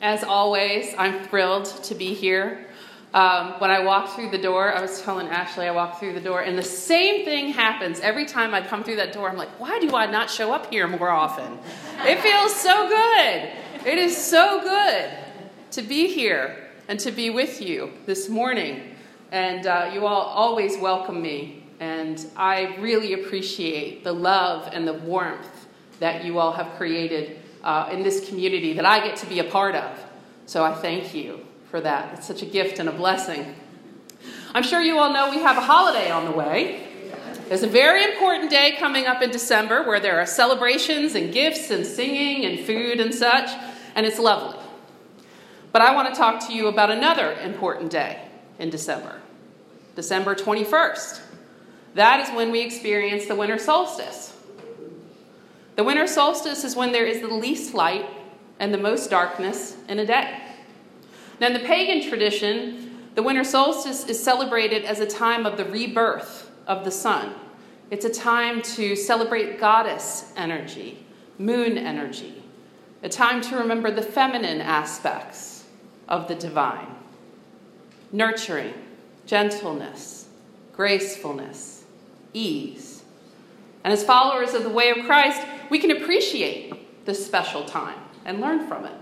As always, I'm thrilled to be here. Um, when I walk through the door, I was telling Ashley I walk through the door, and the same thing happens every time I come through that door. I'm like, why do I not show up here more often? It feels so good. It is so good to be here and to be with you this morning. And uh, you all always welcome me, and I really appreciate the love and the warmth that you all have created uh, in this community that I get to be a part of. So I thank you for that. It's such a gift and a blessing. I'm sure you all know we have a holiday on the way. There's a very important day coming up in December where there are celebrations and gifts and singing and food and such, and it's lovely. But I want to talk to you about another important day in December December 21st. That is when we experience the winter solstice. The winter solstice is when there is the least light and the most darkness in a day. Now, in the pagan tradition, the winter solstice is celebrated as a time of the rebirth of the sun. It's a time to celebrate goddess energy, moon energy, a time to remember the feminine aspects of the divine nurturing, gentleness, gracefulness, ease. And as followers of the way of Christ, we can appreciate this special time and learn from it.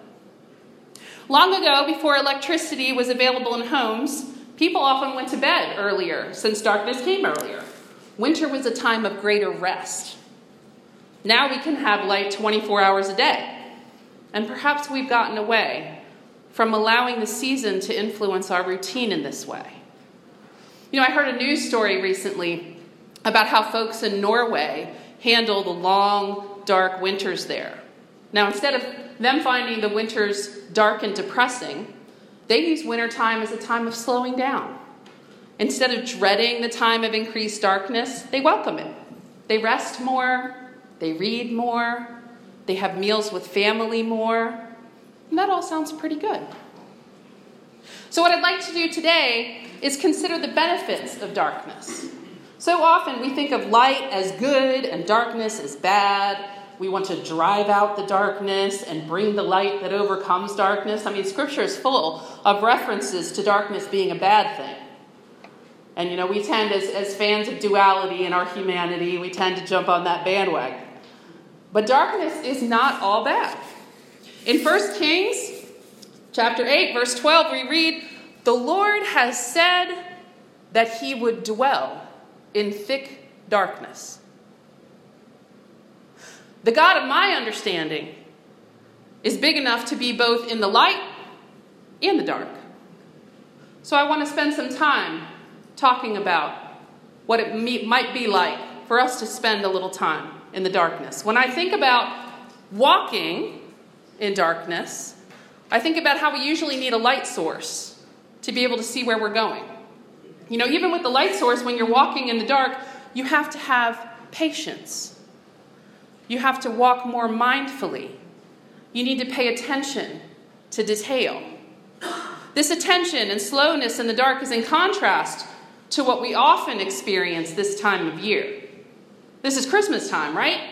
Long ago, before electricity was available in homes, people often went to bed earlier since darkness came earlier. Winter was a time of greater rest. Now we can have light 24 hours a day. And perhaps we've gotten away from allowing the season to influence our routine in this way. You know, I heard a news story recently about how folks in Norway handle the long, dark winters there. Now, instead of them finding the winters dark and depressing, they use wintertime as a time of slowing down. Instead of dreading the time of increased darkness, they welcome it. They rest more, they read more, they have meals with family more, and that all sounds pretty good. So, what I'd like to do today is consider the benefits of darkness. So often we think of light as good and darkness as bad. We want to drive out the darkness and bring the light that overcomes darkness. I mean, Scripture is full of references to darkness being a bad thing. And, you know, we tend, as, as fans of duality in our humanity, we tend to jump on that bandwagon. But darkness is not all bad. In 1 Kings chapter 8, verse 12, we read, The Lord has said that he would dwell in thick darkness. The God of my understanding is big enough to be both in the light and the dark. So I want to spend some time talking about what it might be like for us to spend a little time in the darkness. When I think about walking in darkness, I think about how we usually need a light source to be able to see where we're going. You know, even with the light source, when you're walking in the dark, you have to have patience. You have to walk more mindfully. You need to pay attention to detail. This attention and slowness in the dark is in contrast to what we often experience this time of year. This is Christmas time, right?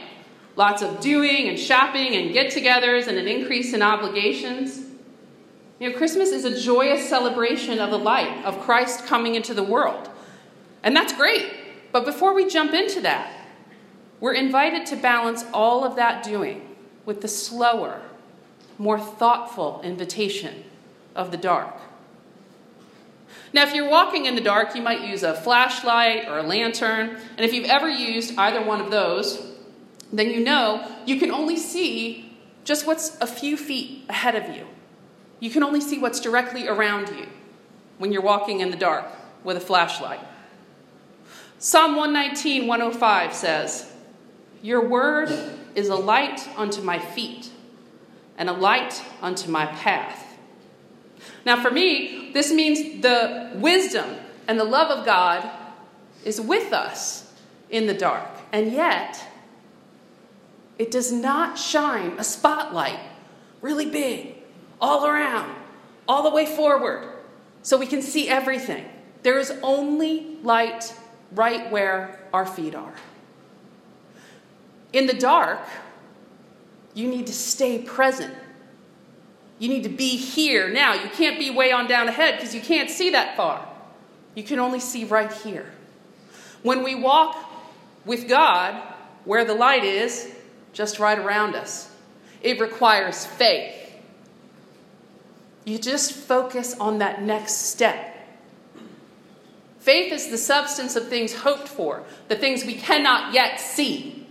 Lots of doing and shopping and get togethers and an increase in obligations. You know, Christmas is a joyous celebration of the light of Christ coming into the world. And that's great. But before we jump into that, we're invited to balance all of that doing with the slower, more thoughtful invitation of the dark. Now, if you're walking in the dark, you might use a flashlight or a lantern. And if you've ever used either one of those, then you know you can only see just what's a few feet ahead of you. You can only see what's directly around you when you're walking in the dark with a flashlight. Psalm 119, 105 says, Your word is a light unto my feet and a light unto my path. Now, for me, this means the wisdom and the love of God is with us in the dark, and yet it does not shine a spotlight really big all around, all the way forward, so we can see everything. There is only light right where our feet are. In the dark, you need to stay present. You need to be here now. You can't be way on down ahead because you can't see that far. You can only see right here. When we walk with God, where the light is, just right around us, it requires faith. You just focus on that next step. Faith is the substance of things hoped for, the things we cannot yet see.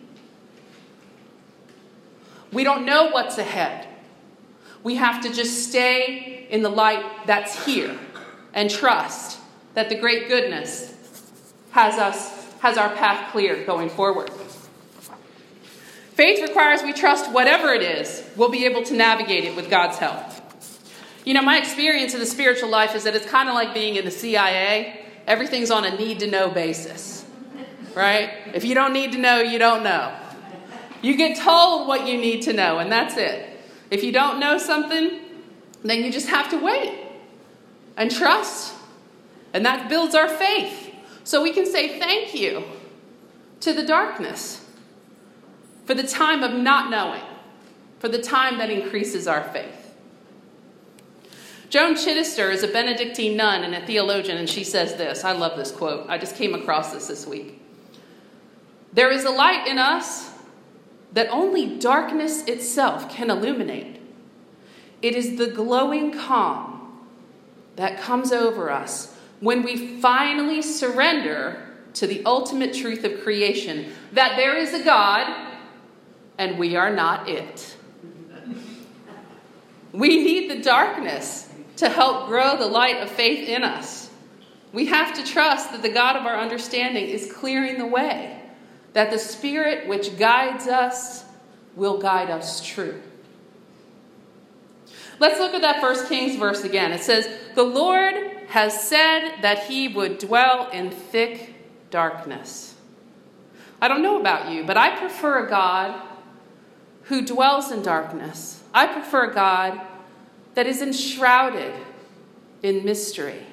We don't know what's ahead. We have to just stay in the light that's here and trust that the great goodness has us has our path clear going forward. Faith requires we trust whatever it is, we'll be able to navigate it with God's help. You know, my experience in the spiritual life is that it's kind of like being in the CIA. Everything's on a need to know basis, right? If you don't need to know, you don't know. You get told what you need to know, and that's it. If you don't know something, then you just have to wait and trust. And that builds our faith. So we can say thank you to the darkness for the time of not knowing, for the time that increases our faith. Joan Chittister is a Benedictine nun and a theologian, and she says this. I love this quote. I just came across this this week. There is a light in us that only darkness itself can illuminate. It is the glowing calm that comes over us when we finally surrender to the ultimate truth of creation that there is a God and we are not it. We need the darkness to help grow the light of faith in us. We have to trust that the God of our understanding is clearing the way, that the Spirit which guides us will guide us true. Let's look at that first Kings verse again. It says, The Lord has said that he would dwell in thick darkness. I don't know about you, but I prefer a God who dwells in darkness. I prefer a God that is enshrouded in mystery.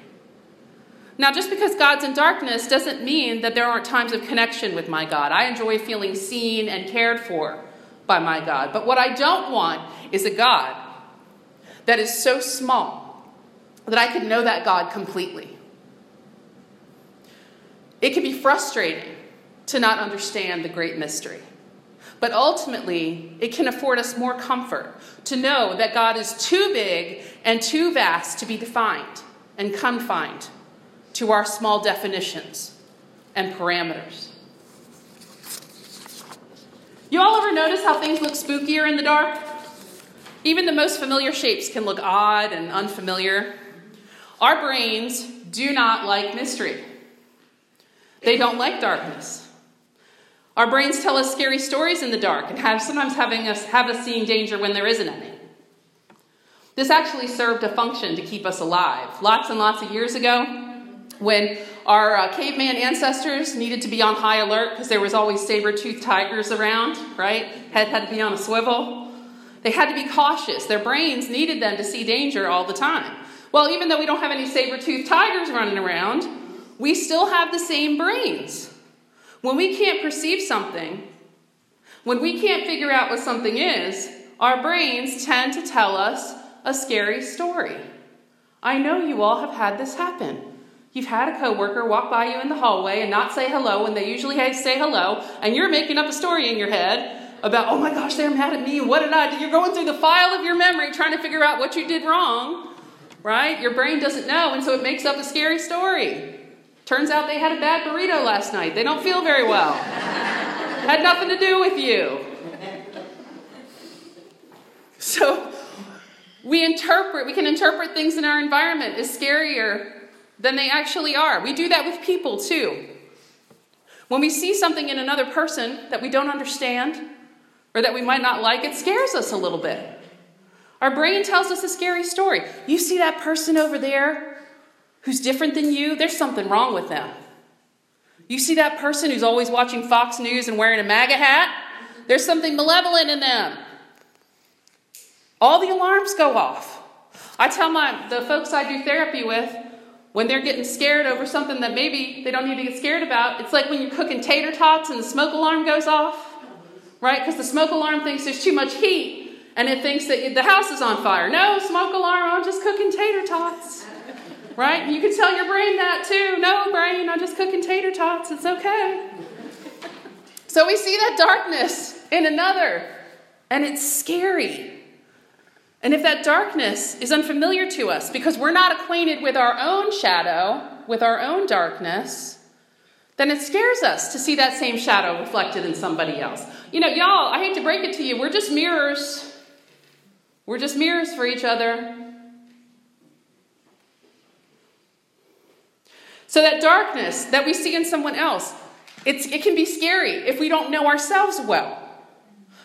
Now, just because God's in darkness doesn't mean that there aren't times of connection with my God. I enjoy feeling seen and cared for by my God. But what I don't want is a God that is so small that I could know that God completely. It can be frustrating to not understand the great mystery. But ultimately, it can afford us more comfort to know that God is too big and too vast to be defined and confined to our small definitions and parameters. You all ever notice how things look spookier in the dark? Even the most familiar shapes can look odd and unfamiliar. Our brains do not like mystery, they don't like darkness. Our brains tell us scary stories in the dark and have sometimes having us have us seeing danger when there isn't any. This actually served a function to keep us alive. Lots and lots of years ago, when our uh, caveman ancestors needed to be on high alert because there was always saber-toothed tigers around, right? Head had to be on a swivel. They had to be cautious. Their brains needed them to see danger all the time. Well, even though we don't have any saber toothed tigers running around, we still have the same brains. When we can't perceive something, when we can't figure out what something is, our brains tend to tell us a scary story. I know you all have had this happen. You've had a coworker walk by you in the hallway and not say hello when they usually say hello, and you're making up a story in your head about, oh my gosh, they're mad at me. What did I do? You're going through the file of your memory trying to figure out what you did wrong right? Your brain doesn't know, and so it makes up a scary story. Turns out they had a bad burrito last night. They don't feel very well. had nothing to do with you. So we interpret, we can interpret things in our environment as scarier than they actually are. We do that with people too. When we see something in another person that we don't understand or that we might not like, it scares us a little bit. Our brain tells us a scary story. You see that person over there who's different than you? There's something wrong with them. You see that person who's always watching Fox News and wearing a MAGA hat? There's something malevolent in them. All the alarms go off. I tell my the folks I do therapy with when they're getting scared over something that maybe they don't need to get scared about, it's like when you're cooking tater tots and the smoke alarm goes off, right? Because the smoke alarm thinks there's too much heat and it thinks that the house is on fire. No, smoke alarm, I'm just cooking tater tots. Right? You can tell your brain that too. No, brain, I'm just cooking tater tots. It's okay. So we see that darkness in another, and it's scary. And if that darkness is unfamiliar to us because we're not acquainted with our own shadow, with our own darkness, then it scares us to see that same shadow reflected in somebody else. You know, y'all, I hate to break it to you, we're just mirrors. We're just mirrors for each other. So, that darkness that we see in someone else, it can be scary if we don't know ourselves well.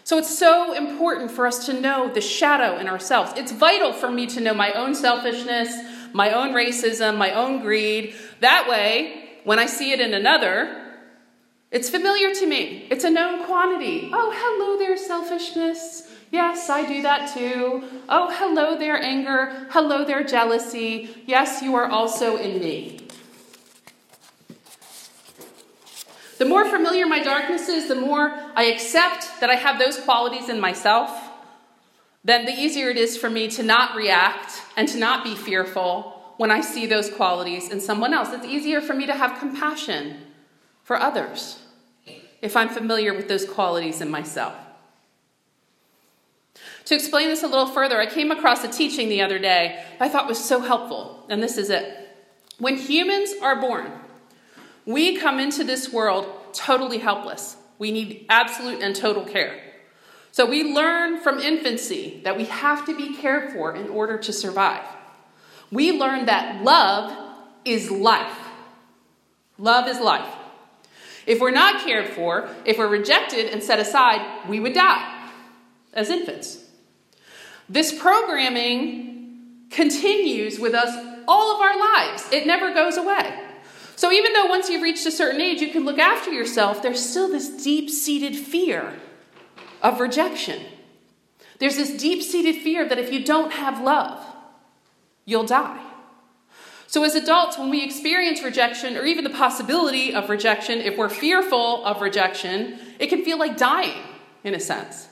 So, it's so important for us to know the shadow in ourselves. It's vital for me to know my own selfishness, my own racism, my own greed. That way, when I see it in another, it's familiar to me. It's a known quantity. Oh, hello there, selfishness. Yes, I do that too. Oh, hello there, anger. Hello there, jealousy. Yes, you are also in me. The more familiar my darkness is, the more I accept that I have those qualities in myself, then the easier it is for me to not react and to not be fearful when I see those qualities in someone else. It's easier for me to have compassion for others if I'm familiar with those qualities in myself. To explain this a little further, I came across a teaching the other day I thought was so helpful, and this is it. When humans are born, we come into this world totally helpless. We need absolute and total care. So we learn from infancy that we have to be cared for in order to survive. We learn that love is life. Love is life. If we're not cared for, if we're rejected and set aside, we would die as infants. This programming continues with us all of our lives, it never goes away. So even though once you've reached a certain age, you can look after yourself, there's still this deep seated fear of rejection. There's this deep seated fear that if you don't have love, you'll die. So, as adults, when we experience rejection or even the possibility of rejection, if we're fearful of rejection, it can feel like dying in a sense.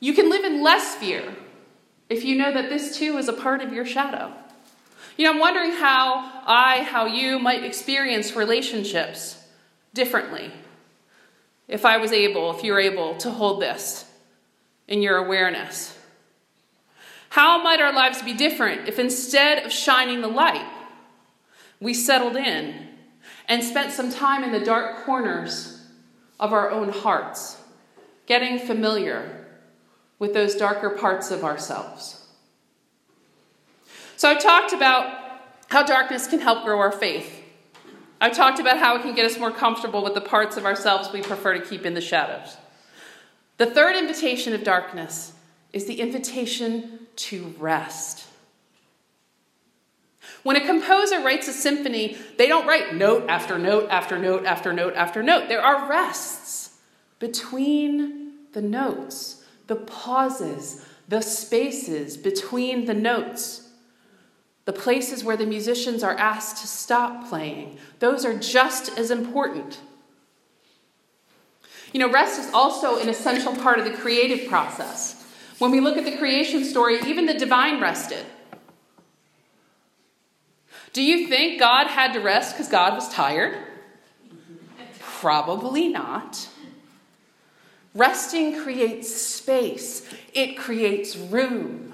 You can live in less fear if you know that this too is a part of your shadow. You know, I'm wondering how I, how you might experience relationships differently if I was able, if you were able to hold this in your awareness. How might our lives be different if instead of shining the light, we settled in and spent some time in the dark corners of our own hearts, getting familiar with those darker parts of ourselves? So, I've talked about how darkness can help grow our faith. I've talked about how it can get us more comfortable with the parts of ourselves we prefer to keep in the shadows. The third invitation of darkness is the invitation to rest. When a composer writes a symphony, they don't write note after note after note after note after note. There are rests between the notes, the pauses, the spaces between the notes, the places where the musicians are asked to stop playing. Those are just as important. You know, rest is also an essential part of the creative process. When we look at the creation story, even the divine rested. Do you think God had to rest because God was tired? Probably not. Resting creates space, it creates room.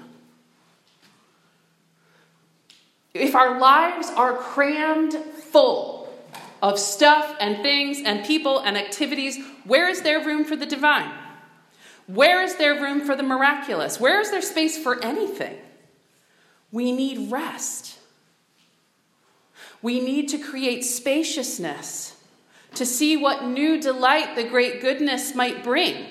If our lives are crammed full of stuff and things and people and activities, where is there room for the divine? Where is there room for the miraculous? Where is there space for anything? We need rest. We need to create spaciousness to see what new delight the great goodness might bring.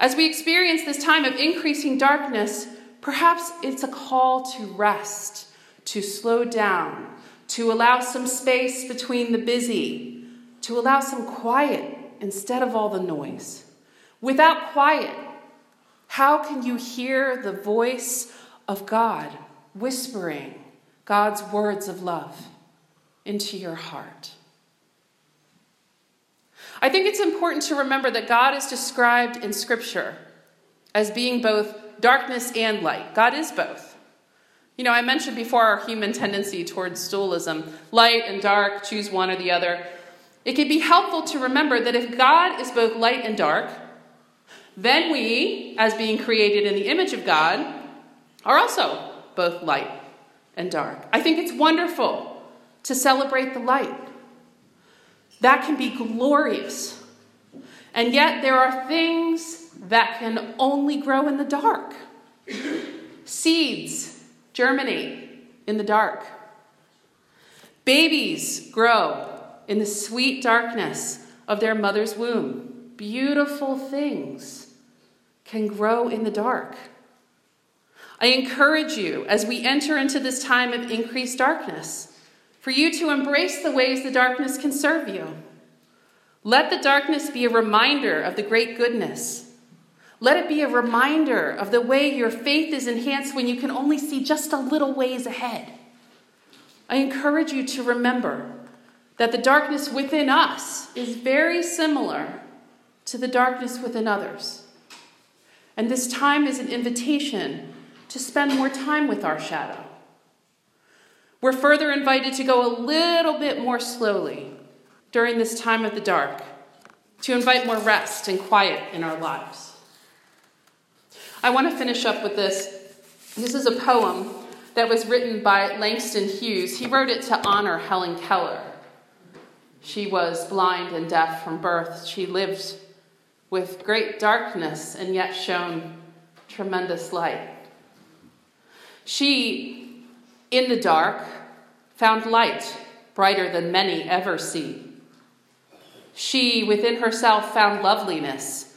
As we experience this time of increasing darkness, perhaps it's a call to rest, to slow down, to allow some space between the busy, to allow some quiet instead of all the noise. Without quiet, how can you hear the voice of God whispering God's words of love into your heart? I think it's important to remember that God is described in Scripture as being both darkness and light. God is both. You know, I mentioned before our human tendency towards dualism light and dark, choose one or the other. It can be helpful to remember that if God is both light and dark, then we, as being created in the image of God, are also both light and dark. I think it's wonderful to celebrate the light. That can be glorious. And yet, there are things that can only grow in the dark. Seeds germinate in the dark. Babies grow in the sweet darkness of their mother's womb. Beautiful things can grow in the dark. I encourage you as we enter into this time of increased darkness for you to embrace the ways the darkness can serve you. Let the darkness be a reminder of the great goodness let it be a reminder of the way your faith is enhanced when you can only see just a little ways ahead. I encourage you to remember that the darkness within us is very similar to the darkness within others. And this time is an invitation to spend more time with our shadow. We're further invited to go a little bit more slowly during this time of the dark, to invite more rest and quiet in our lives. I want to finish up with this. This is a poem that was written by Langston Hughes. He wrote it to honor Helen Keller. She was blind and deaf from birth. She lived with great darkness and yet shone tremendous light. She, in the dark, found light brighter than many ever see. She, within herself, found loveliness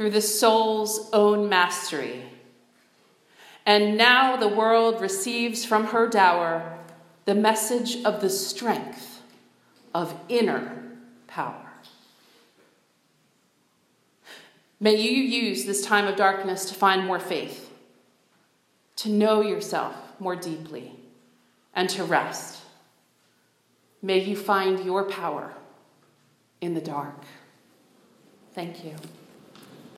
through the soul's own mastery. And now the world receives from her dower the message of the strength of inner power. May you use this time of darkness to find more faith, to know yourself more deeply, and to rest. May you find your power in the dark. Thank you.